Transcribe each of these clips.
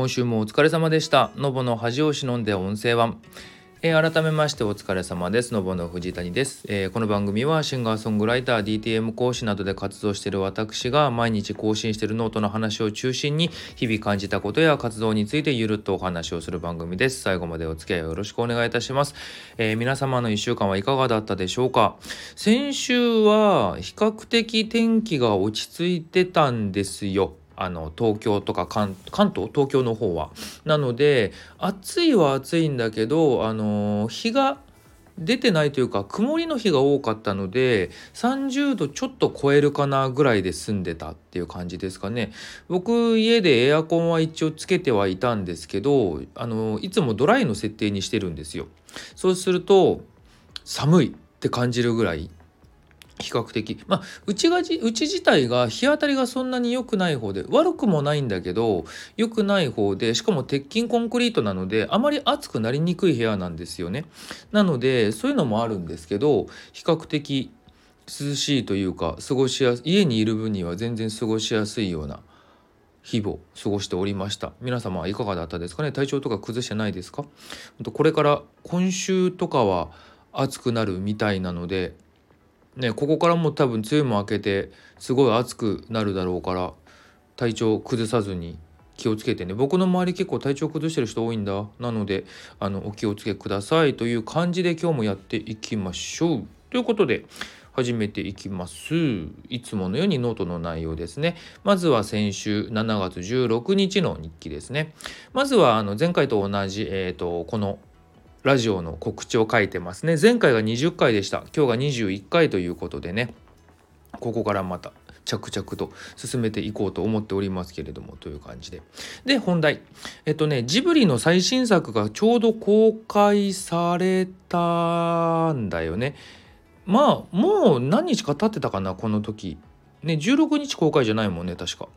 今週もお疲れ様でしたのぼの恥を忍んで音声版えー、改めましてお疲れ様です。のぼの藤谷です、えー、この番組はシンガーソングライター、DTM 講師などで活動している私が毎日更新しているノートの話を中心に日々感じたことや活動についてゆるっとお話をする番組です。最後までお付き合いよろしくお願いいたします。えー、皆様の1週間はいかがだったでしょうか？先週は比較的天気が落ち着いてたんですよ。あの東京とか関東？東京の方は。なので暑いは暑いんだけどあの日が出てないというか曇りの日が多かったので30度ちょっと超えるかなぐらいで済んでたっていう感じですかね。僕家でエアコンは一応つけてはいたんですけどあのいつもドライの設定にしてるんですよ。そうすると寒いって感じるぐらい比較的。まあうちがうち自体が日当たりがそんなに良くない方で悪くもないんだけど良くない方でしかも鉄筋コンクリートなのであまり暑くなりにくい部屋なんですよね。なのでそういうのもあるんですけど比較的涼しいというか過ごしやす家にいる分には全然過ごしやすいような日々を過ごしておりました。皆様はいかがだったですかね？体調とか崩してないですか？これから今週とかは暑くなるみたいなのでねここからも多分梅雨も明けてすごい暑くなるだろうから体調崩さずに気をつけてね。僕の周り結構体調崩してる人多いんだ。なのであのお気をつけくださいという感じで今日もやっていきましょう。ということで始めていきます。いつものようにノートの内容ですね。まずは先週7月16日の日記ですね。まずはあの前回と同じ、えーとこのラジオの告知を書いてますね。前回が20回でした。今日が21回ということでね。ここからまた着々と進めていこうと思っておりますけれどもという感じで。で本題。えっとねジブリの最新作がちょうど公開されたんだよね。まあもう何日か経ってたかなこの時。ね16日公開じゃないもんね確か。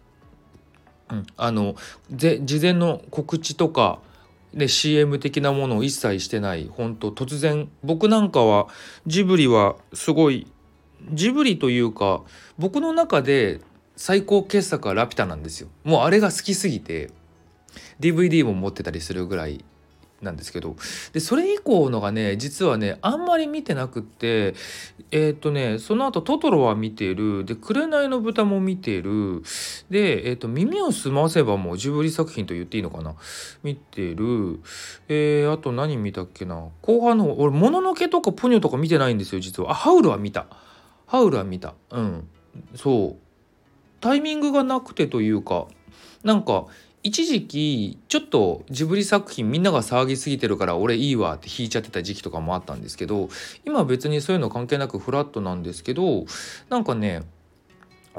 うん。あの事前の告知とかで CM 的なものを一切してない本当突然。僕なんかはジブリはすごいジブリというか僕の中で最高傑作は「ラピュタ」なんですよ。もうあれが好きすぎて DVD も持ってたりするぐらいなんですけど。でそれ以降のがね実はねあんまり見てなくってえっ、ー、とねその後トトロは見てる。で「紅の豚」も見てる。で、えーと「耳をすませば」もジブリ作品と言っていいのかな？見てる。えー、あと何見たっけな？後半の俺「もののけ」とか「ポニョ」とか見てないんですよ実は。あハウルは見た。ハウルは見た。うん。そう。タイミングがなくてというかなんか一時期ちょっとジブリ作品みんなが騒ぎすぎてるから俺いいわって引いちゃってた時期とかもあったんですけど今別にそういうの関係なくフラットなんですけどなんかね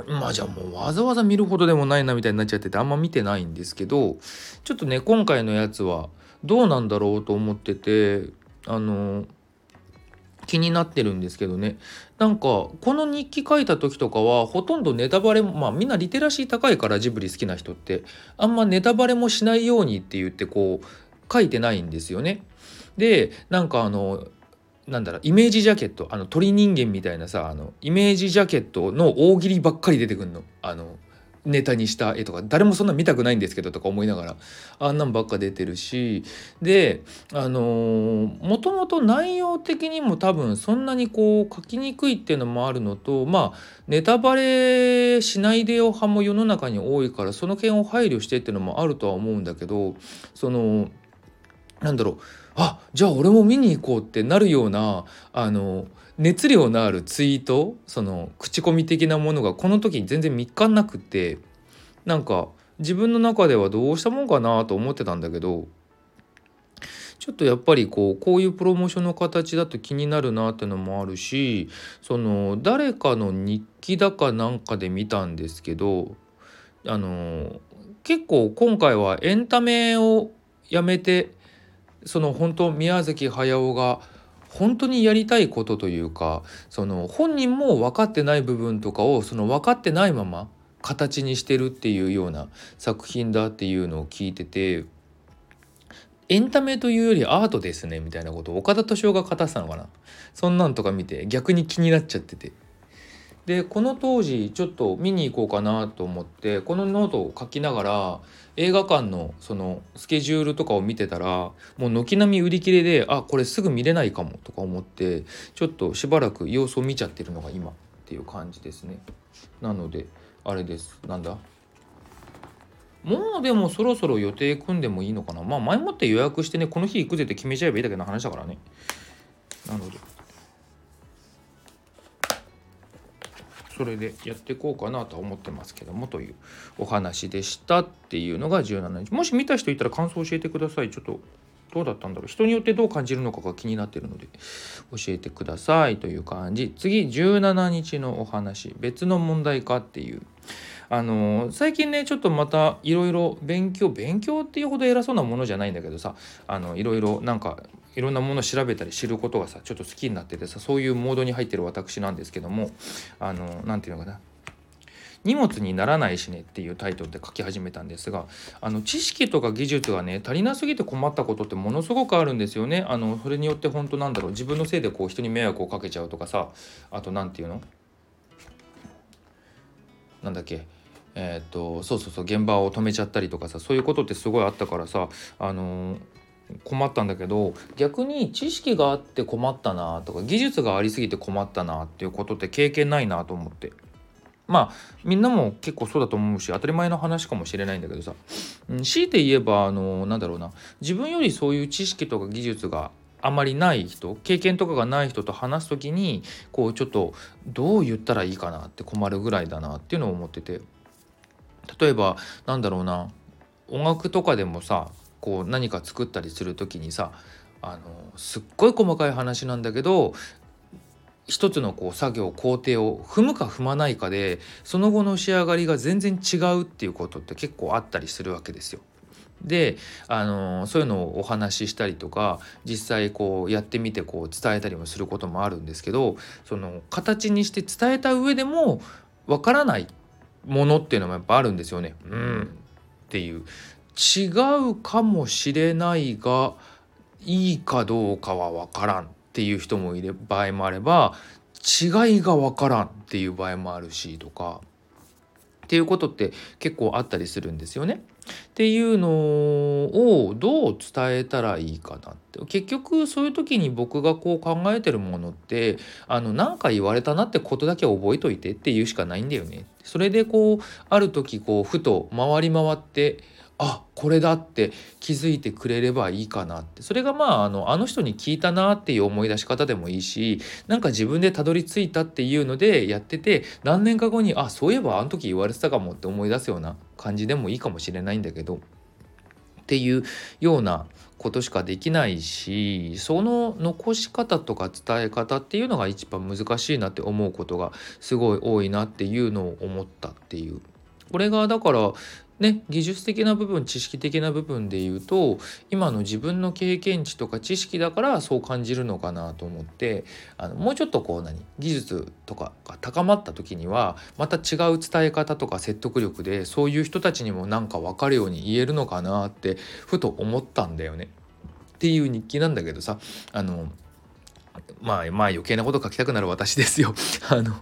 まあじゃあもうわざわざ見るほどでもないなみたいになっちゃっててあんま見てないんですけどちょっとね今回のやつはどうなんだろうと思っててあの気になってるんですけどねなんかこの日記書いた時とかはほとんどネタバレまあみんなリテラシー高いからジブリ好きな人ってあんまネタバレもしないようにって言ってこう書いてないんですよね。でなんかあのなんだろうイメージジャケットあの鳥人間みたいなさあのイメージジャケットの大喜利ばっかり出てくるの。あのネタにした絵とか誰もそんな見たくないんですけどとか思いながらあんなんばっか出てるし。であの、もともと内容的にも多分そんなにこう書きにくいっていうのもあるのとまあネタバレしないでよ派も世の中に多いからその件を配慮してっていうのもあるとは思うんだけどそのなんだろう。あじゃあ俺も見に行こうってなるようなあの熱量のあるツイートその口コミ的なものがこの時に全然見っかんなくてなんか自分の中ではどうしたもんかなと思ってたんだけどちょっとやっぱりこうこういうプロモーションの形だと気になるなってのもあるしその誰かの日記だかなんかで見たんですけどあの結構今回はエンタメをやめてその本当宮崎駿が本当にやりたいことというかその本人も分かってない部分とかをその分かってないまま形にしてるっていうような作品だっていうのを聞いててエンタメというよりアートですねみたいなことを岡田斗司夫が語ってたのかな。そんなんとか見て逆に気になっちゃってて。でこの当時ちょっと見に行こうかなと思ってこのノートを書きながら映画館のそのスケジュールとかを見てたらもう軒並み売り切れであこれすぐ見れないかもとか思ってちょっとしばらく様子を見ちゃってるのが今っていう感じですね。なのであれです。なんだ？もうでもそろそろ予定組んでもいいのかな？まあ前もって予約してねこの日行くぜって決めちゃえばいいだけの話だからね。なので。それでやっていこうかなとは思ってますけどもというお話でしたっていうのが17日もし見た人いたら感想教えてください。ちょっとどうだったんだろう？人によってどう感じるのかが気になってるので教えてくださいという感じ。次17日のお話。別の問題かっていう。あの最近ねちょっとまたいろいろ勉強。勉強っていうほど偉そうなものじゃないんだけどさ。あのいろいろなんかいろんなものを調べたり知ることがさちょっと好きになっててさそういうモードに入ってる私なんですけどもあの何て言うのかな。荷物にならないしねっていうタイトルで書き始めたんですがあの知識とか技術がね足りなすぎて困ったことってものすごくあるんですよね。あのそれによって本当なんだろう自分のせいでこう人に迷惑をかけちゃうとかさあと何て言うの？なんだっけ？えー、っとそうそうそう現場を止めちゃったりとかさそういうことってすごいあったからさあのー困ったんだけど逆に知識があって困ったなとか技術がありすぎて困ったなっていうことって経験ないなと思って。まあみんなも結構そうだと思うし当たり前の話かもしれないんだけどさ、うん、強いて言えばあのなんだろうな。自分よりそういう知識とか技術があまりない人経験とかがない人と話す時にこうちょっとどう言ったらいいかなって困るぐらいだなっていうのを思ってて。例えばなんだろうな。音楽とかでもさこう何か作ったりする時にさあのすっごい細かい話なんだけど一つのこう作業工程を踏むか踏まないかでその後の仕上がりが全然違うっていうことって結構あったりするわけですよ。であのそういうのをお話ししたりとか実際こうやってみてこう伝えたりもすることもあるんですけどその形にして伝えた上でもわからないものっていうのもやっぱあるんですよね。うんっていう違うかもしれないがいいかどうかはわからんっていう人もいる場合もあれば違いがわからんっていう場合もあるしとかっていうことって結構あったりするんですよね。っていうのをどう伝えたらいいかなって結局そういう時に僕がこう考えてるものってあの何か言われたなってことだけ覚えといてっていうしかないんだよね。それでこうある時こうふと回り回ってあこれだって気づいてくれればいいかなってそれがまああのあの人に聞いたなっていう思い出し方でもいいしなんか自分でたどり着いたっていうのでやってて何年か後にあそういえばあの時言われてたかもって思い出すような感じでもいいかもしれないんだけどっていうようなことしかできないしその残し方とか伝え方っていうのが一番難しいなって思うことがすごい多いなっていうのを思ったっていう。これがだからね、技術的な部分知識的な部分で言うと今の自分の経験値とか知識だからそう感じるのかなと思ってあのもうちょっとこう何技術とかが高まった時にはまた違う伝え方とか説得力でそういう人たちにもなんか分かるように言えるのかなってふと思ったんだよね。っていう日記なんだけどさあのまあまあ余計なこと書きたくなる私ですよ。あの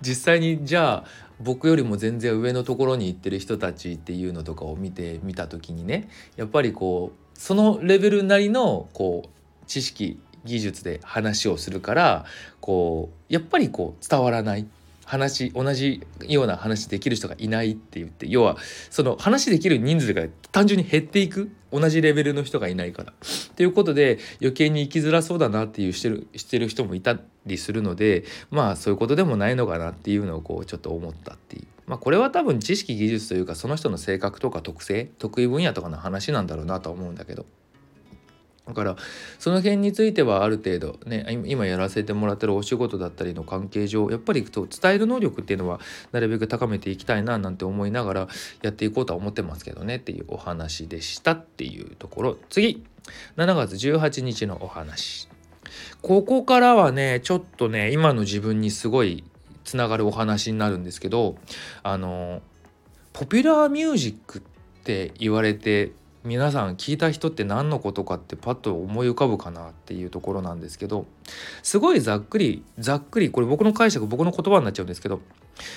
実際にじゃあ僕よりも全然上のところに行ってる人たちっていうのとかを見てみた時にねやっぱりこうそのレベルなりのこう知識技術で話をするからこうやっぱりこう伝わらない話同じような話できる人がいないって言って要はその話できる人数が単純に減っていく同じレベルの人がいないから。ということで余計に生きづらそうだなっていうしてるしてる人もいたりするのでまあそういうことでもないのかなっていうのをこうちょっと思ったっていう。まあこれは多分知識技術というかその人の性格とか特性得意分野とかの話なんだろうなと思うんだけど。だからその辺についてはある程度ね今やらせてもらってるお仕事だったりの関係上やっぱり伝える能力っていうのはなるべく高めていきたいななんて思いながらやっていこうとは思ってますけどねっていうお話でしたっていうところ次7月18日のお話ここからはねちょっとね今の自分にすごいつながるお話になるんですけどあのポピュラーミュージックって言われて皆さん聞いた人って何のことかってパッと思い浮かぶかなっていうところなんですけどすごいざっくりざっくりこれ僕の解釈僕の言葉になっちゃうんですけど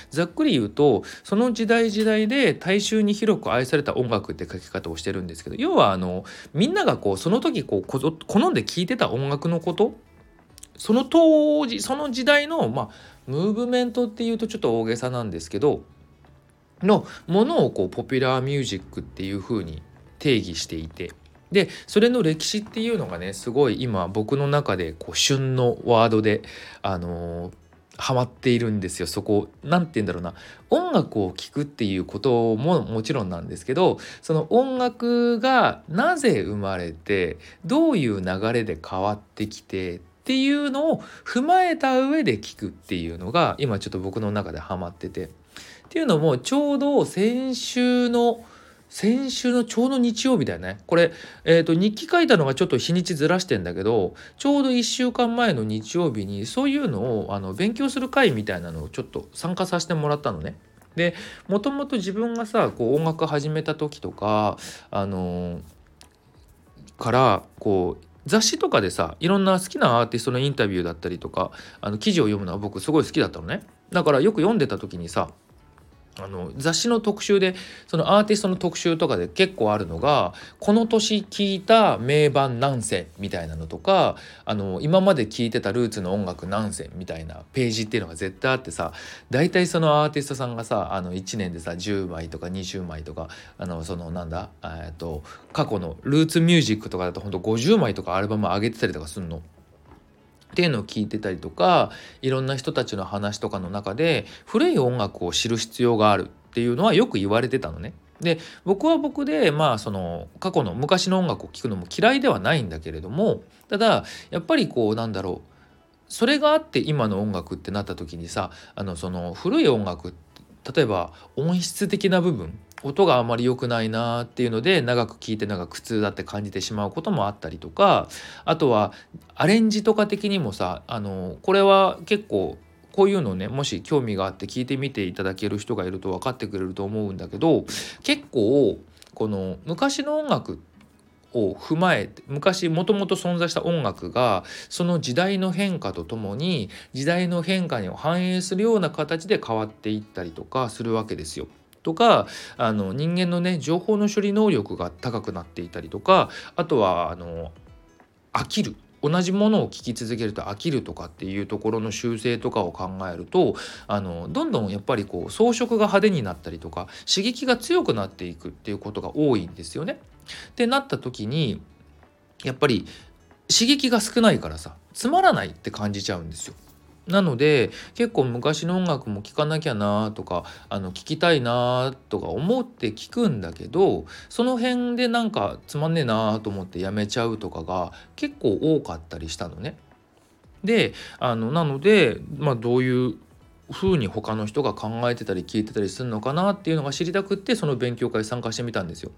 ざっくり言うとその時代時代で大衆に広く愛された音楽って書き方をしてるんですけど要はあのみんながこうその時こう好んで聴いてた音楽のことその当時その時代のまあムーブメントっていうとちょっと大げさなんですけどのものをこうポピュラーミュージックっていう風に定義していてでそれの歴史っていうのがねすごい今僕の中でこう旬のワードであのー、ハマっているんですよ。そこ何て言うんだろうな。音楽を聴くっていうことももちろんなんですけどその音楽がなぜ生まれてどういう流れで変わってきてっていうのを踏まえた上で聞くっていうのが今ちょっと僕の中でハマってて。っていうのもちょうど先週の先週のちょうど日曜日だよね。これ、えーと、日記書いたのがちょっと日にちずらしてんだけどちょうど1週間前の日曜日にそういうのをあの勉強する会みたいなのをちょっと参加させてもらったのね。でもともと自分がさこう音楽始めた時とかあのー、からこう雑誌とかでさいろんな好きなアーティストのインタビューだったりとかあの記事を読むのは僕すごい好きだったのね。だからよく読んでた時にさあの雑誌の特集でそのアーティストの特集とかで結構あるのがこの年聴いた名盤何選みたいなのとかあの今まで聴いてたルーツの音楽何選みたいなページっていうのが絶対あってさ大体そのアーティストさんがさあの1年でさ10枚とか20枚とかあのそのなんだえっと過去のルーツミュージックとかだとほんと50枚とかアルバム上げてたりとかすんの。っていうのを聞いてたりとかいろんな人たちの話とかの中で古い音楽を知る必要があるっていうのはよく言われてたのね。で僕は僕でまあその過去の昔の音楽を聴くのも嫌いではないんだけれどもただやっぱりこうなんだろうそれがあって今の音楽ってなった時にさあのその古い音楽例えば音質的な部分音があまり良くないなっていうので長く聴いてなんか苦痛だって感じてしまうこともあったりとかあとはアレンジとか的にもさあのこれは結構こういうのねもし興味があって聞いてみていただける人がいると分かってくれると思うんだけど結構この昔の音楽を踏まえて昔もともと存在した音楽がその時代の変化とともに時代の変化に反映するような形で変わっていったりとかするわけですよ。とかあの人間のね情報の処理能力が高くなっていたりとかあとはあの飽きる同じものを聞き続けると飽きるとかっていうところの修正とかを考えるとあのどんどんやっぱりこう装飾が派手になったりとか刺激が強くなっていくっていうことが多いんですよね。ってなった時にやっぱり刺激が少ないからさつまらないって感じちゃうんですよ。なので結構昔の音楽も聴かなきゃなとかあの聴きたいなとか思って聴くんだけどその辺でなんかつまんねえなと思ってやめちゃうとかが結構多かったりしたのね。であのなので、まあ、どういう風に他の人が考えてたり聞いてたりするのかなっていうのが知りたくってその勉強会参加してみたんですよ。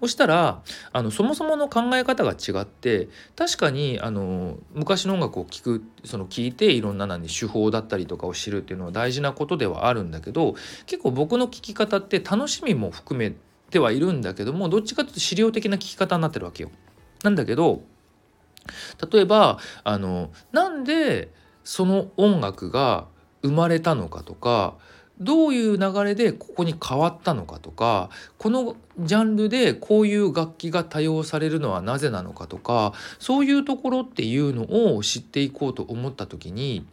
そしたらあのそもそもの考え方が違って確かにあの昔の音楽を聴くその聞いていろんな何手法だったりとかを知るっていうのは大事なことではあるんだけど結構僕の聞き方って楽しみも含めてはいるんだけどもどっちかというと資料的な聞き方になってるわけよ。なんだけど例えばあのなんでその音楽が生まれたのかとかどういう流れでここに変わったのかとかこのジャンルでこういう楽器が多用されるのはなぜなのかとかそういうところっていうのを知っていこうと思った時に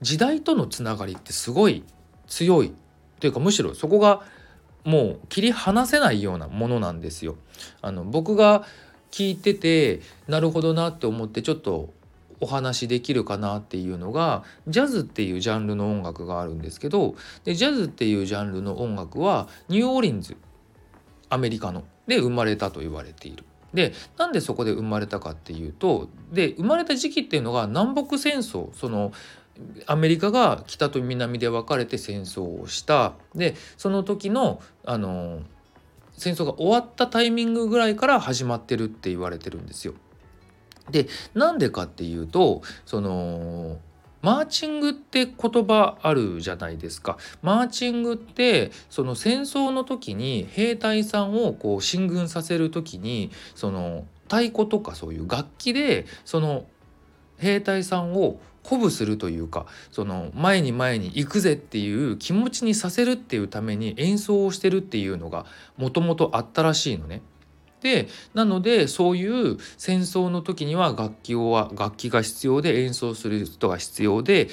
時代とのつながりってすごい強いというかむしろそこがもう切り離せないようなものなんですよ。あの僕が聞いててなるほどなって思ってちょっとお話できるかなっていうのがジャズっていうジャンルの音楽があるんですけどでジャズっていうジャンルの音楽はニューオーリンズアメリカので生まれたと言われている。でなんでそこで生まれたかっていうとで生まれた時期っていうのが南北戦争そのアメリカが北と南で分かれて戦争をしたでその時のあの戦争が終わったタイミングぐらいから始まってるって言われてるんですよ。でなんでかっていうとそのマーチングって言葉あるじゃないですか。マーチングってその戦争の時に兵隊さんをこう進軍させる時にその太鼓とかそういう楽器でその兵隊さんを鼓舞するというかその前に前に行くぜっていう気持ちにさせるっていうために演奏をしてるっていうのがもともとあったらしいのね。でなのでそういう戦争の時には楽器を楽器が必要で演奏する人が必要でっ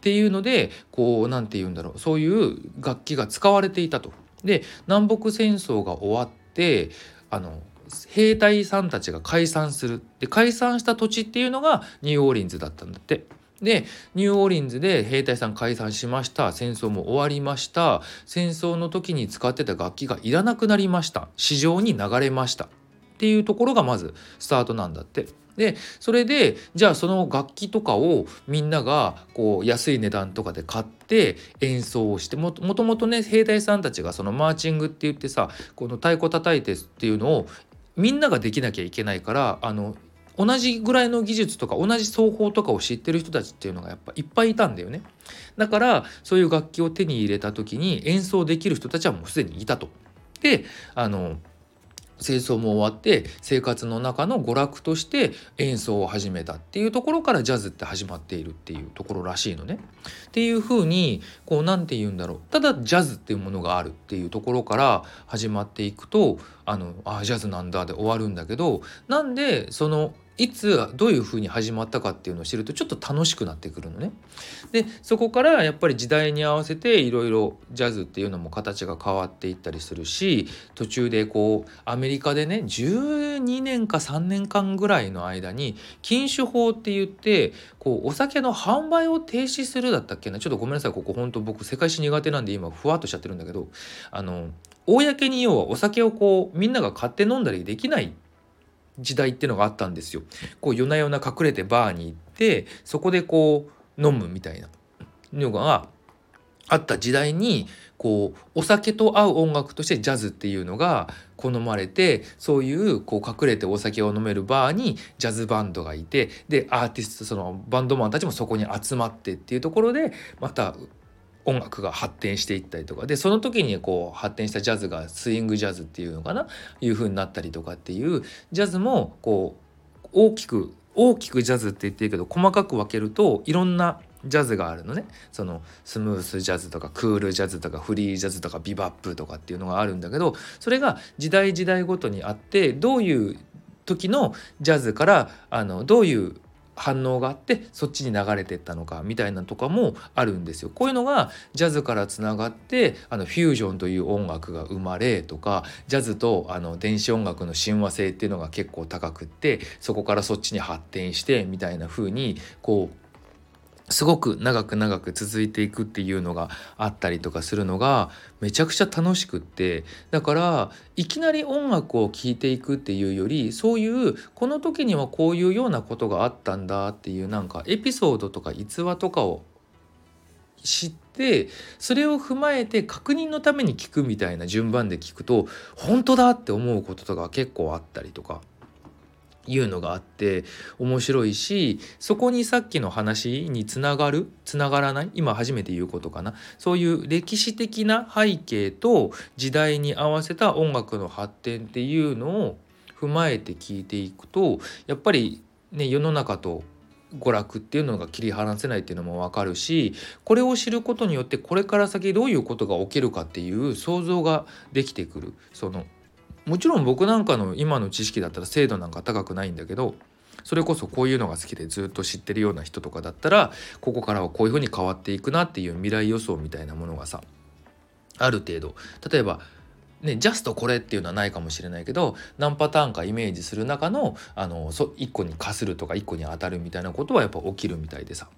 ていうのでこう何て言うんだろうそういう楽器が使われていたと。で南北戦争が終わってあの兵隊さんたちが解散するで解散した土地っていうのがニューオーリンズだったんだって。でニューオーリンズで兵隊さん解散しました。戦争も終わりました。戦争の時に使ってた楽器がいらなくなりました。市場に流れました。っていうところがまずスタートなんだって。でそれでじゃあその楽器とかをみんながこう安い値段とかで買って演奏をしてもともとね兵隊さんたちがそのマーチングって言ってさこの太鼓叩いてっていうのをみんなができなきゃいけないからあの同じぐらいの技術とか同じ奏法とかを知ってる人たちっていうのがやっぱいっぱいいたんだよね。だからそういう楽器を手に入れた時に演奏できる人たちはもうすでにいたと。であの戦争も終わって生活の中の娯楽として演奏を始めたっていうところからジャズって始まっているっていうところらしいのね。っていうふうにこう何て言うんだろうただジャズっていうものがあるっていうところから始まっていくとあのあジャズなんだで終わるんだけどなんでそのいつどういうふうに始まったかっていうのを知るとちょっと楽しくなってくるのね。でそこからやっぱり時代に合わせていろいろジャズっていうのも形が変わっていったりするし途中でこうアメリカでね12年か3年間ぐらいの間に禁酒法って言ってこうお酒の販売を停止するだったっけなちょっとごめんなさいここ本当僕世界史苦手なんで今ふわっとしちゃってるんだけどあの公に要はお酒をこうみんなが買って飲んだりできない時代っていうのがあったんですよ。こう夜な夜な隠れてバーに行ってそこでこう飲むみたいなのがあった時代にこうお酒と合う音楽としてジャズっていうのが好まれてそういうこう隠れてお酒を飲めるバーにジャズバンドがいてでアーティストそのバンドマンたちもそこに集まってっていうところでまた音楽が発展していったりとか。でその時にこう発展したジャズがスイングジャズっていうのかな？いう風になったりとかっていうジャズもこう大きく大きくジャズって言ってるけど細かく分けるといろんなジャズがあるのね。そのスムースジャズとかクールジャズとかフリージャズとかビバップとかっていうのがあるんだけどそれが時代時代ごとにあってどういう時のジャズからあのどういう反応があってそっちに流れてったのかみたいなとかもあるんですよ。こういうのがジャズからつながってあのフュージョンという音楽が生まれとかジャズとあの電子音楽の親和性っていうのが結構高くってそこからそっちに発展してみたいな風にこうすごく長く長く続いていくっていうのがあったりとかするのがめちゃくちゃ楽しくってだからいきなり音楽を聴いていくっていうよりそういうこの時にはこういうようなことがあったんだっていうなんかエピソードとか逸話とかを知ってそれを踏まえて確認のために聞くみたいな順番で聞くと本当だって思うこととか結構あったりとか。いうのがあって面白いしそこにさっきの話につながるつながらない？今初めて言うことかな？そういう歴史的な背景と時代に合わせた音楽の発展っていうのを踏まえて聞いていくとやっぱりね世の中と娯楽っていうのが切り離せないっていうのも分かるしこれを知ることによってこれから先どういうことが起きるかっていう想像ができてくる。そのもちろん僕なんかの今の知識だったら精度なんか高くないんだけどそれこそこういうのが好きでずっと知ってるような人とかだったらここからはこういうふうに変わっていくなっていう未来予想みたいなものがさある程度。例えばね、ジャストこれっていうのはないかもしれないけど何パターンかイメージする中のあのそ1個にかするとか1個に当たるみたいなことはやっぱ起きるみたいでさ。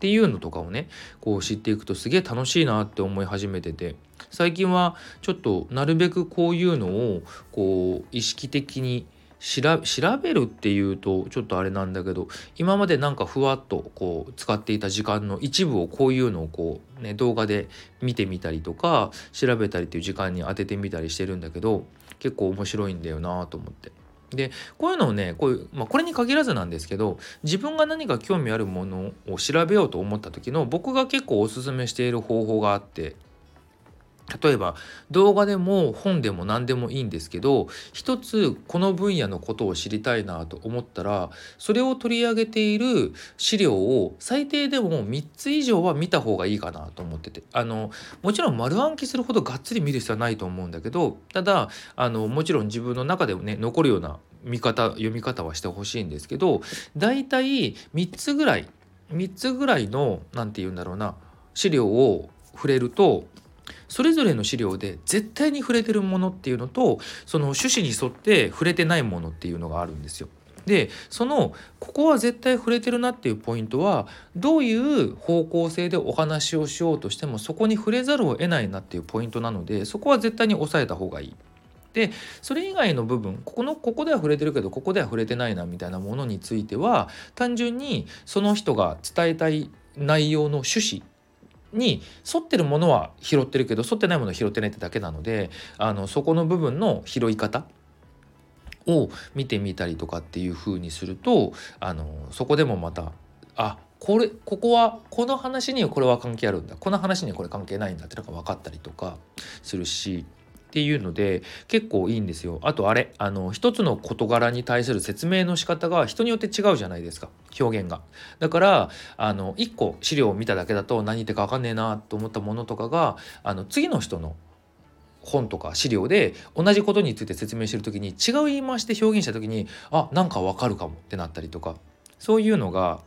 っていうのとかをねこう知っていくとすげえ楽しいなって思い始めてて最近はちょっとなるべくこういうのをこう意識的に調べるっていうとちょっとあれなんだけど今までなんかふわっとこう使っていた時間の一部をこういうのをこうね動画で見てみたりとか調べたりっていう時間に当ててみたりしてるんだけど結構面白いんだよなと思って。でこういうのをねこういう、まあ、これに限らずなんですけど自分が何か興味あるものを調べようと思った時の僕が結構おすすめしている方法があって例えば動画でも本でも何でもいいんですけど一つこの分野のことを知りたいなと思ったらそれを取り上げている資料を最低でも3つ以上は見た方がいいかなと思ってて。あのもちろん丸暗記するほどがっつり見る必要はないと思うんだけどただあのもちろん自分の中でもね残るような見方読み方はしてほしいんですけど大体3つぐらい3つぐらいの何て言うんだろうな資料を触れるとそれぞれの資料で絶対に触れてるものっていうのとその趣旨に沿って触れてないものっていうのがあるんですよ。でそのここは絶対触れてるなっていうポイントはどういう方向性でお話をしようとしてもそこに触れざるを得ないなっていうポイントなのでそこは絶対に押さえた方がいい。でそれ以外の部分ここのここでは触れてるけどここでは触れてないなみたいなものについては単純にその人が伝えたい内容の趣旨に沿ってるものは拾ってるけど沿ってないものは拾ってないってだけなのであのそこの部分の拾い方を見てみたりとかっていう風にするとあのそこでもまたあこれここはこの話にはこれは関係あるんだこの話にはこれ関係ないんだってなんか分かったりとかするしっていうので結構いいんですよ。あとあれあの一つの事柄に対する説明の仕方が人によって違うじゃないですか表現が。だからあの1個資料を見ただけだと何言ってか分かんねえなと思ったものとかがあの次の人の本とか資料で同じことについて説明してる時に違う言い回しで表現した時にあなんかわかるかもってなったりとかそういうのが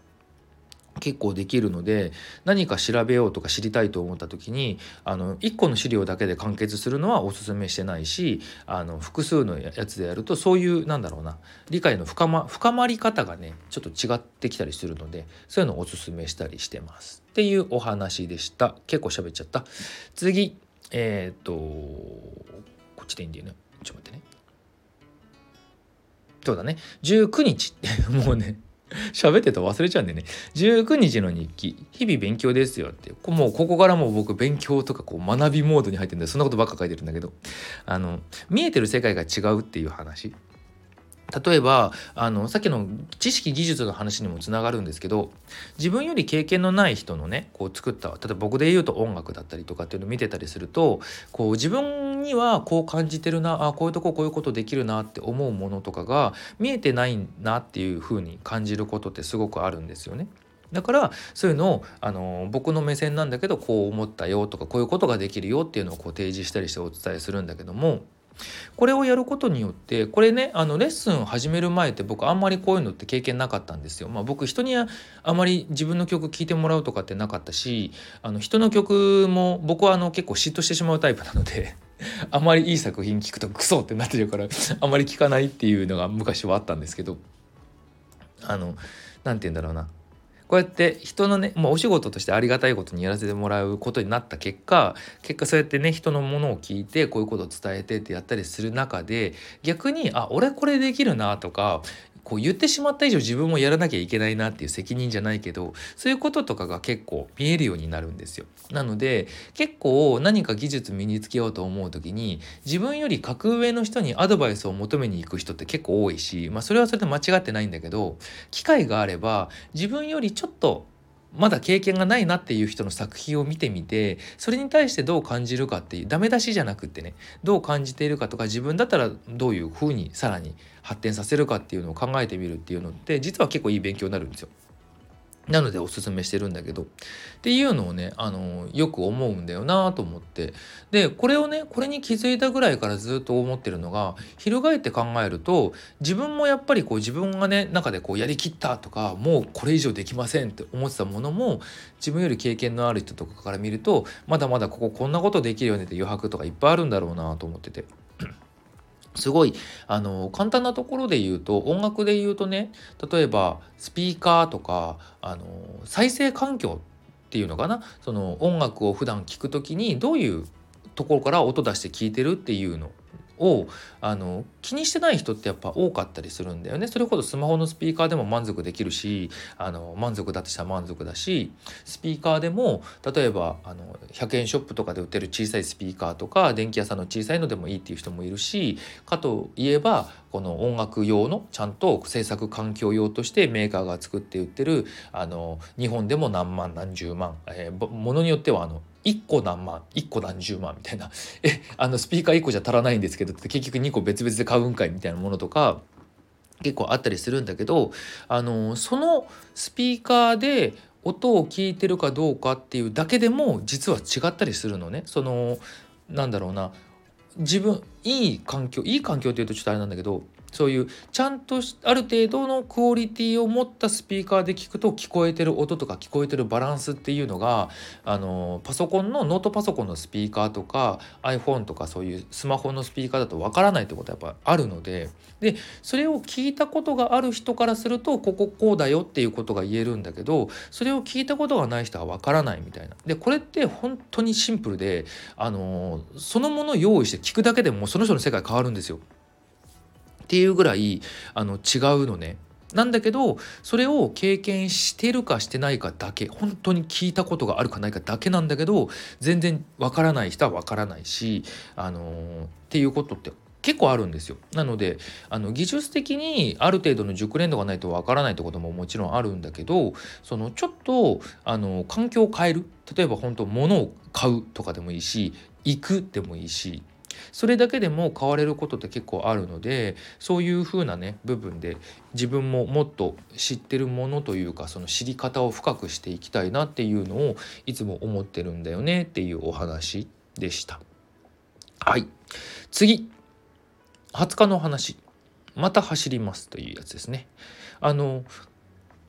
結構できるので何か調べようとか知りたいと思った時にあの1個の資料だけで完結するのはおすすめしてないしあの複数のやつでやるとそういうなんだろうな理解の深ま深まり方がねちょっと違ってきたりするのでそういうのをおすすめしたりしてます。っていうお話でした。結構喋っちゃった。次えっ、とこっちでいいんだよね。ちょっと待ってね。そうだね。19日って もうね 喋ってた忘れちゃうんでね。19日の日記日々勉強ですよって。もうここからもう僕勉強とかこう学びモードに入ってるんでそんなことばっか書いてるんだけど。あの見えてる世界が違うっていう話。例えばあのさっきの知識技術の話にもつながるんですけど自分より経験のない人のねこう作った例えば僕で言うと音楽だったりとかっていうのを見てたりするとこう自分にはこう感じてるなあこういうとここういうことできるなって思うものとかが見えてないなっていうふうに感じることってすごくあるんですよね。だからそういうのをあの僕の目線なんだけどこう思ったよとかこういうことができるよっていうのをこう提示したりしてお伝えするんだけどもこれをやることによってこれねあのレッスンを始める前って僕あんまりこういうのって経験なかったんですよ。まあ、僕人にあまり自分の曲聴いてもらうとかってなかったしあの人の曲も僕はあの結構嫉妬してしまうタイプなので あまりいい作品聴くとクソってなってるからあまり聴かないっていうのが昔はあったんですけどあの何て言うんだろうなこうやって人のね、まあ、お仕事としてありがたいことにやらせてもらうことになった結果結果そうやってね人のものを聞いてこういうことを伝えてってやったりする中で逆にあ俺これできるなとかこう言ってしまった以上自分もやらなきゃいけないなっていう責任じゃないけどそういうこととかが結構見えるようになるんですよ。なので結構何か技術身につけようと思う時に自分より格上の人にアドバイスを求めに行く人って結構多いし、まあ、それはそれで間違ってないんだけど機会があれば自分よりちょっとまだ経験がないなっていう人の作品を見てみてそれに対してどう感じるかっていうダメ出しじゃなくってねどう感じているかとか自分だったらどういうふうにさらに発展させるかっていうのを考えてみるっていうのって実は結構いい勉強になるんですよ。なのでおすすめしてるんだけどっていうのをねあのよく思うんだよなと思ってでこれをねこれに気づいたぐらいからずっと思ってるのが翻って考えると自分もやっぱりこう自分がね中でこうやりきったとかもうこれ以上できませんって思ってたものも自分より経験のある人とかから見るとまだまだこここんなことできるよねって余白とかいっぱいあるんだろうなと思ってて。すごいあの簡単なところで言うと音楽で言うとね例えばスピーカーとかあの再生環境っていうのかな？その音楽を普段聴く時にどういうところから音出して聴いてるっていうの。をあの気にしてない人ってやっぱ多かったりするんだよね。それほどスマホのスピーカーでも満足できるしあの満足だとしたら満足だしスピーカーでも例えばあの100円ショップとかで売ってる小さいスピーカーとか電気屋さんの小さいのでもいいっていう人もいるしかといえばこの音楽用のちゃんと制作環境用としてメーカーが作って売ってるあの日本でも何万何十万、えー、ものによってはあの1個何万1個何十万みたいな えあのスピーカー1個じゃ足らないんですけどって結局2個別々で買うんかいみたいなものとか結構あったりするんだけどあのそのスピーカーで音を聞いてるかどうかっていうだけでも実は違ったりするのね。そのなんだろうな自分いい環境いい環境っていうとちょっとあれなんだけどそういうちゃんとある程度のクオリティを持ったスピーカーで聞くと聞こえてる音とか聞こえてるバランスっていうのがあのパソコンのノートパソコンのスピーカーとか iPhone とかそういうスマホのスピーカーだとわからないってことはやっぱあるのででそれを聞いたことがある人からするとこここうだよっていうことが言えるんだけどそれを聞いたことがない人はわからないみたいな。でこれって本当にシンプルであのそのものを用意して聞くだけでもその人の世界変わるんですよ。っていうぐらいあの違うのね。なんだけどそれを経験してるかしてないかだけ本当に聞いたことがあるかないかだけなんだけど全然わからない人はわからないし、あのー、っていうことって結構あるんですよ。なのであの技術的にある程度の熟練度がないとわからないってことももちろんあるんだけどそのちょっとあの環境を変える例えば本当物を買うとかでもいいし行くでもいいしそれだけでも変われることって結構あるのでそういう風なね部分で自分ももっと知ってるものというかその知り方を深くしていきたいなっていうのをいつも思ってるんだよねっていうお話でした。はい次20日の話また走りますというやつですね。あの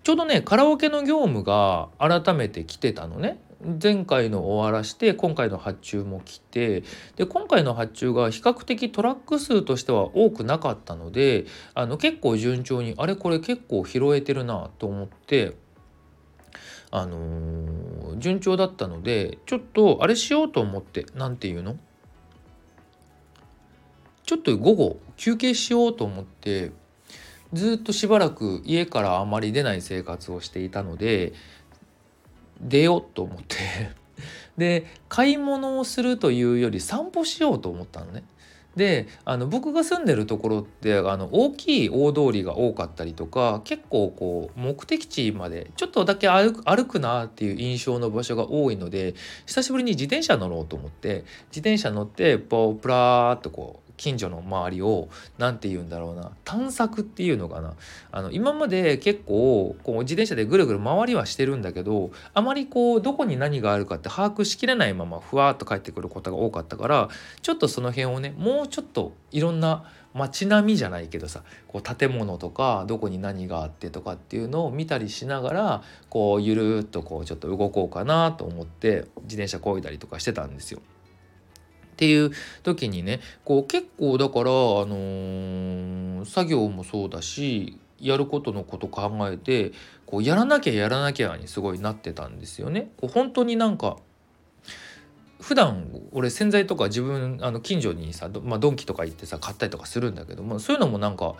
ちょうどねカラオケの業務が改めて来てたのね前回の終わらして今回の発注も来てで今回の発注が比較的トラック数としては多くなかったのであの結構順調にあれこれ結構拾えてるなと思ってあのー、順調だったのでちょっとあれしようと思って何て言うの？ちょっと午後休憩しようと思ってずっとしばらく家からあまり出ない生活をしていたので出ようと思って で買い物をするというより散歩しようと思ったのね。であの僕が住んでるところってあの大きい大通りが多かったりとか結構こう目的地までちょっとだけ歩く歩くなっていう印象の場所が多いので久しぶりに自転車乗ろうと思って自転車乗ってポープラーっとこう近所の周りを何て言うんだろうな探索っていうのかなあの今まで結構こう自転車でぐるぐる回りはしてるんだけどあまりこうどこに何があるかって把握しきれないままふわっと帰ってくることが多かったからちょっとその辺をねもうちょっといろんな街並みじゃないけどさこう建物とかどこに何があってとかっていうのを見たりしながらこうゆるっとこうちょっと動こうかなと思って自転車こいだりとかしてたんですよ。っていう時にねこう結構だから、あのー、作業もそうだしやることのこと考えてこうやらなきゃやらなきゃにすごいなってたんですよね。こう本当になんか普段俺洗剤とか自分あの近所にさ、まあ、ドンキとか行ってさ買ったりとかするんだけどもそういうのもなんか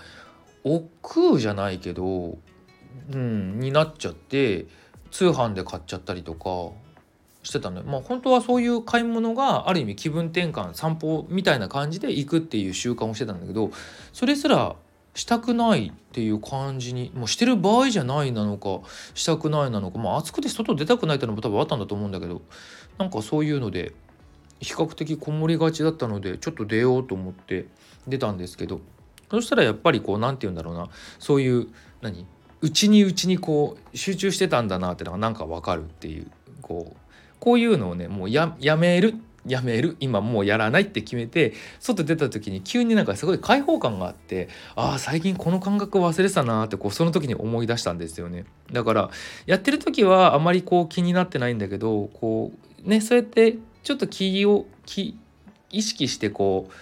億劫じゃないけど、うん、になっちゃって通販で買っちゃったりとかしてたのよ。まあ本当はそういう買い物がある意味気分転換散歩みたいな感じで行くっていう習慣をしてたんだけどそれすらしたくないっていう感じにもうしてる場合じゃないなのかしたくないなのかまあ暑くて外出たくないっていうのも多分あったんだと思うんだけどなんかそういうので比較的こもりがちだったのでちょっと出ようと思って出たんですけどそしたらやっぱりこう何て言うんだろうなそういう何？内に内にこう集中してたんだなってのがなんかわかるっていうこうこういうのをねもうやめるやめる今もうやらないって決めて外出た時に急になんかすごい開放感があってああ最近この感覚忘れてたなってこうその時に思い出したんですよね。だからやってる時はあまりこう気になってないんだけどこうねそうやってちょっと気を気意識してこう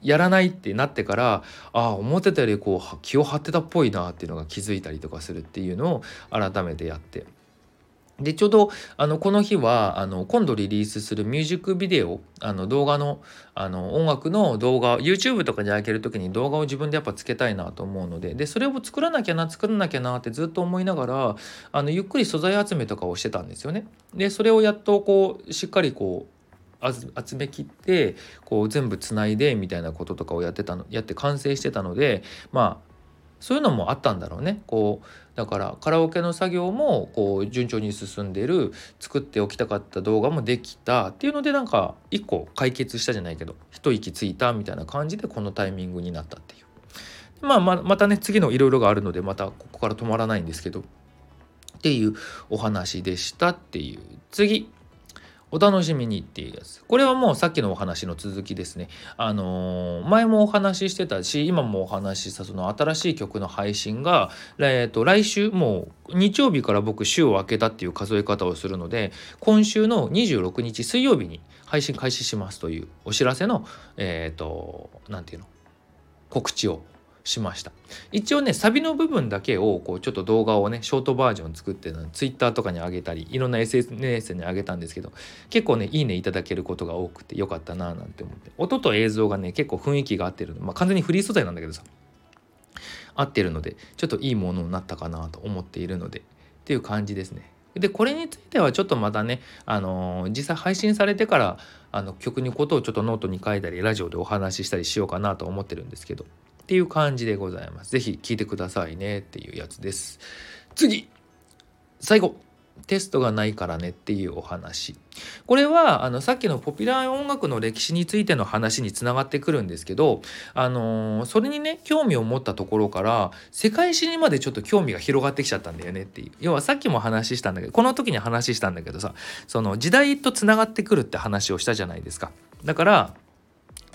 やらないってなってからああ思ってたよりこう気を張ってたっぽいなっていうのが気づいたりとかするっていうのを改めてやって。でちょうどあのこの日はあの今度リリースするミュージックビデオあの動画のあの音楽の動画 YouTube とかに上げる時に動画を自分でやっぱつけたいなと思うのででそれを作らなきゃな作らなきゃなってずっと思いながらあのゆっくり素材集めとかをしてたんですよね。でそれをやっとこうしっかりこう集めきってこう全部つないでみたいなこととかをやってたのやって完成してたのでまあそういうのもあったんだろうね。こうだからカラオケの作業もこう順調に進んでる作っておきたかった動画もできた。っていうのでなんか一個解決したじゃないけど一息ついたみたいな感じでこのタイミングになったっていう。まあままたね次のいろいろがあるのでまたここから止まらないんですけど。っていうお話でしたっていう。次。お楽しみにっていうやつ。これはもうさっきのお話の続きですね。あのー、前もお話ししてたし、今もお話ししたその新しい曲の配信が、えー、と来週、もう日曜日から僕週を明けたっていう数え方をするので、今週の26日水曜日に配信開始しますというお知らせの、えっ、ー、と、なんていうの、告知をしました一応ねサビの部分だけをこうちょっと動画をねショートバージョン作ってツイッターとかに上げたりいろんな SNS に上げたんですけど結構ねいいねいただけることが多くてよかったななんて思って音と映像がね結構雰囲気が合ってるのまあ完全にフリー素材なんだけどさ合ってるのでちょっといいものになったかなと思っているのでっていう感じですね。でこれについてはちょっとまたね、あのー、実際配信されてからあの曲にことをちょっとノートに書いたりラジオでお話ししたりしようかなと思ってるんですけどっていう感じでございます。是非聞いてくださいねっていうやつです。次最後テストがないからねっていうお話。これはあのさっきのポピュラー音楽の歴史についての話につながってくるんですけど、あのー、それにね興味を持ったところから世界史にまでちょっと興味が広がってきちゃったんだよねっていう要はさっきも話したんだけどこの時に話したんだけどさその時代とつながってくるって話をしたじゃないですか。だから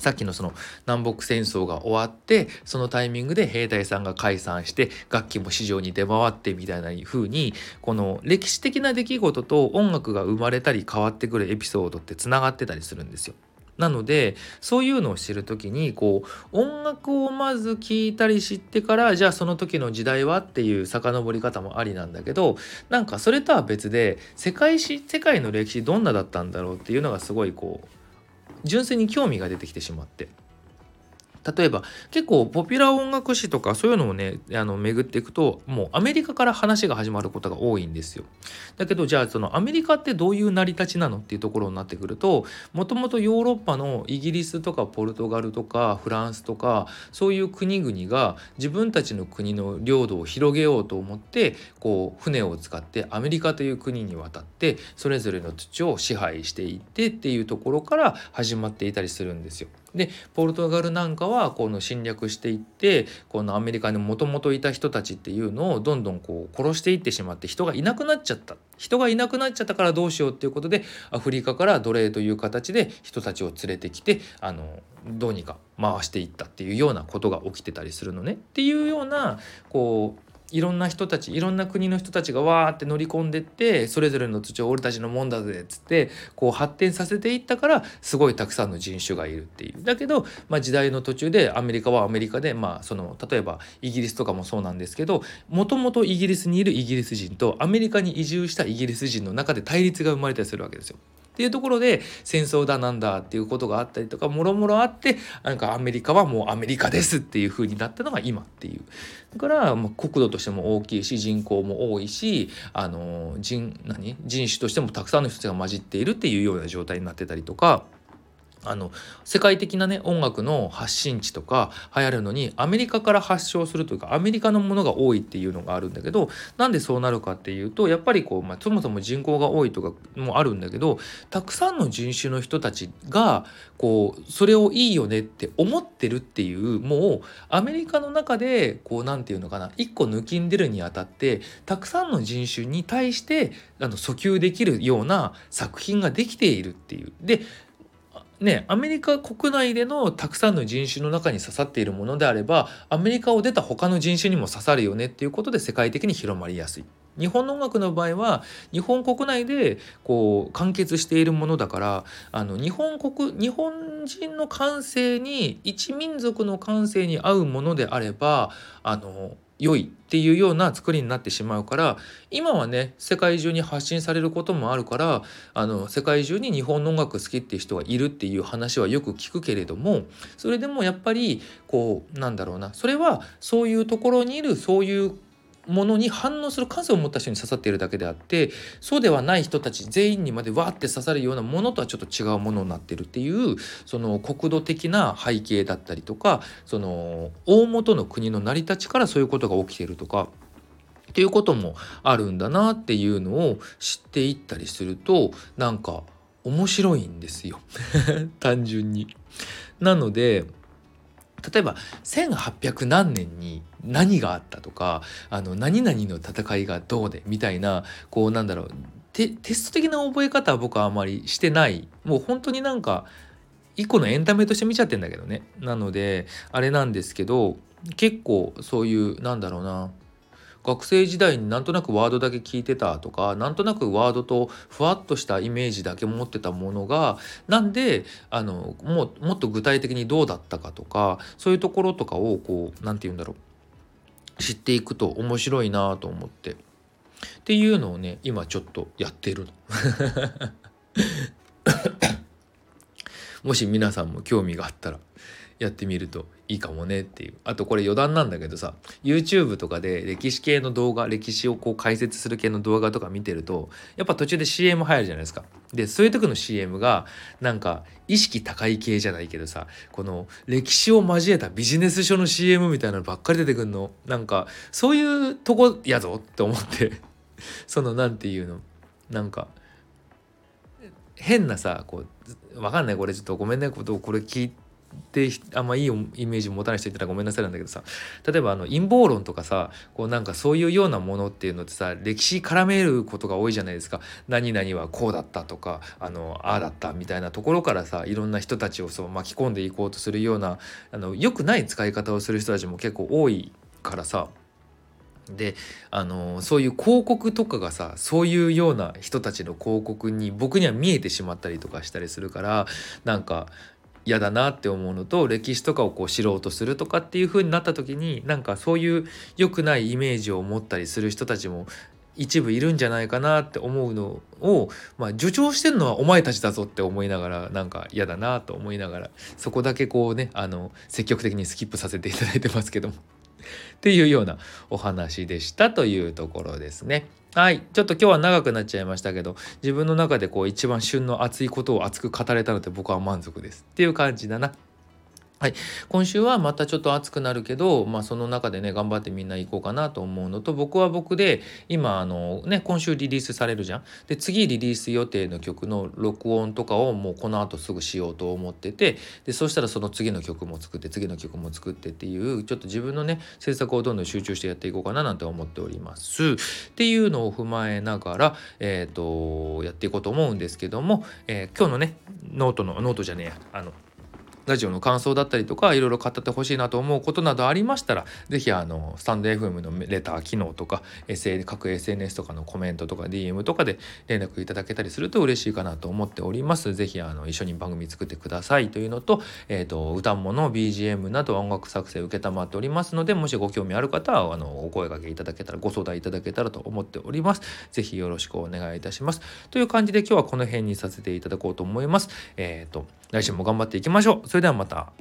さっきのその南北戦争が終わってそのタイミングで兵隊さんが解散して楽器も市場に出回ってみたいな風にこの歴史的な出来事と音楽が生まれたり変わってくるエピソードってつながってたりするんですよ。なのでそういうのを知る時にこう音楽をまず聴いたり知ってからじゃあその時の時代はっていう遡り方もありなんだけどなんかそれとは別で世界史世界の歴史どんなだったんだろうっていうのがすごいこう純粋に興味が出てきてしまって。例えば結構ポピュラー音楽史とかそういうのをねあの巡っていくともうアメリカから話が始まることが多いんですよ。だけどじゃあそのアメリカってどういう成り立ちなのっていうところになってくるともともとヨーロッパのイギリスとかポルトガルとかフランスとかそういう国々が自分たちの国の領土を広げようと思ってこう船を使ってアメリカという国に渡ってそれぞれの土を支配していってっていうところから始まっていたりするんですよ。でポルトガルなんかはこの侵略していってこのアメリカにもともといた人たちっていうのをどんどんこう殺していってしまって人がいなくなっちゃった。人がいなくなっちゃったからどうしようっていうことでアフリカから奴隷という形で人たちを連れてきてあのどうにか回していったっていうようなことが起きてたりするのね。っていうようなこういろんな人たちいろんな国の人たちがわーって乗り込んでってそれぞれの土地を俺たちのもんだぜっつってこう発展させていったからすごいたくさんの人種がいるっていうだけど、まあ、時代の途中でアメリカはアメリカで、まあ、その例えばイギリスとかもそうなんですけどもともとイギリスにいるイギリス人とアメリカに移住したイギリス人の中で対立が生まれたりするわけですよ。っていうところで戦争だなんだっていうことがあったりとかもろもろあってなんかアメリカはもうアメリカですっていう風になったのが今っていうだからま国土としても大きいし人口も多いしあの人何人種としてもたくさんの人たちが混じっているっていうような状態になってたりとか。あの世界的なね音楽の発信地とか流行るのにアメリカから発祥するというかアメリカのものが多いっていうのがあるんだけどなんでそうなるかっていうとやっぱりこう、まあ、そもそも人口が多いとかもあるんだけどたくさんの人種の人たちがこうそれをいいよねって思ってるっていうもうアメリカの中でこう何て言うのかな一個抜きんでるにあたってたくさんの人種に対してあの訴求できるような作品ができているっていう。でね、アメリカ国内でのたくさんの人種の中に刺さっているものであればアメリカを出た他の人種にも刺さるよねっていうことで世界的に広まりやすい。日本の音楽の場合は日本国内でこう完結しているものだからあの日本国日本人の感性に一民族の感性に合うものであればあの良いっていうような作りになってしまうから今はね世界中に発信されることもあるからあの世界中に日本の音楽好きっていう人がいるっていう話はよく聞くけれどもそれでもやっぱりこうなんだろうなそれはそういうところにいるそういうものに反応する感性を持った人に刺さっているだけであってそうではない人たち全員にまでわーって刺さるようなものとはちょっと違うものになってるっていうその国土的な背景だったりとかその大元の国の成り立ちからそういうことが起きてるとかっていうこともあるんだなっていうのを知っていったりするとなんか面白いんですよ 単純に。なので例えば1800何年に何があったとかあの何々の戦いがどうでみたいなこうなんだろうテテスト的な覚え方は僕はあまりしてない。もう本当になんか一個のエンタメとして見ちゃってんだけどね。なのであれなんですけど結構そういうなんだろうな学生時代になんとなくワードだけ聞いてたとかなんとなくワードとふわっとしたイメージだけ持ってたものがなんであのももっと具体的にどうだったかとかそういうところとかをこう何て言うんだろう知っていくと面白いなと思ってっていうのをね今ちょっとやってるの。もし皆さんも興味があったらやってみるといいかもねっていう。あとこれ余談なんだけどさ YouTube とかで歴史系の動画歴史をこう解説する系の動画とか見てるとやっぱ途中で CM 入るじゃないですか。でそういう時の CM がなんか意識高い系じゃないけどさこの歴史を交えたビジネス書の CM みたいなのばっかり出てくるの。なんかそういうとこやぞって思って。その何て言うの。なんか変なさこうわかんない。これちょっとごめんね。ことをこれ聞いてであんまいいイメージ持たない人いたらごめんなさいなんだけどさ。例えばあの陰謀論とかさこうなんかそういうようなものっていうのってさ歴史絡めることが多いじゃないですか。何々はこうだったとかあのああだったみたいなところからさいろんな人たちをそう巻き込んでいこうとするようなあの良くない使い方をする人たちも結構多いからさ。であのそういう広告とかがさそういうような人たちの広告に僕には見えてしまったりとかしたりするからなんか嫌だなって思うのと歴史とかをこう知ろうとするとかっていう風になった時になんかそういう良くないイメージを持ったりする人たちも一部いるんじゃないかなって思うのを、まあ、助長してるのはお前たちだぞって思いながらなんか嫌だなと思いながらそこだけこうねあの積極的にスキップさせていただいてますけどもっていうようなお話でしたというところですね。はい。ちょっと今日は長くなっちゃいましたけど、自分の中でこう一番旬の熱いことを熱く語れたので僕は満足です。っていう感じだな。はい、今週はまたちょっと暑くなるけど、まあ、その中でね頑張ってみんな行こうかなと思うのと僕は僕で今あのね今週リリースされるじゃん。で次リリース予定の曲の録音とかをもうこの後すぐしようと思っててでそしたらその次の曲も作って次の曲も作ってっていうちょっと自分のね制作をどんどん集中してやっていこうかななんて思っております。っていうのを踏まえながら、えーと、やっていこうと思うんですけども、えー、今日のねノートのノートじゃねえやあのラジオの感想だったりとかいろいろ語ってほしいなと思うことなどありましたら是非あのスタンド FM のレター機能とか SN 各 SNS とかのコメントとか DM とかで連絡いただけたりすると嬉しいかなと思っております。是非あの一緒に番組作ってくださいというのと,、えーと、歌物 BGM など音楽作成承っておりますのでもしご興味ある方はあのお声掛けいただけたらご相談いただけたらと思っております。是非よろしくお願いいたします。という感じで今日はこの辺にさせていただこうと思います。えっ、ー、と来週も頑張っていきましょう。それではまた。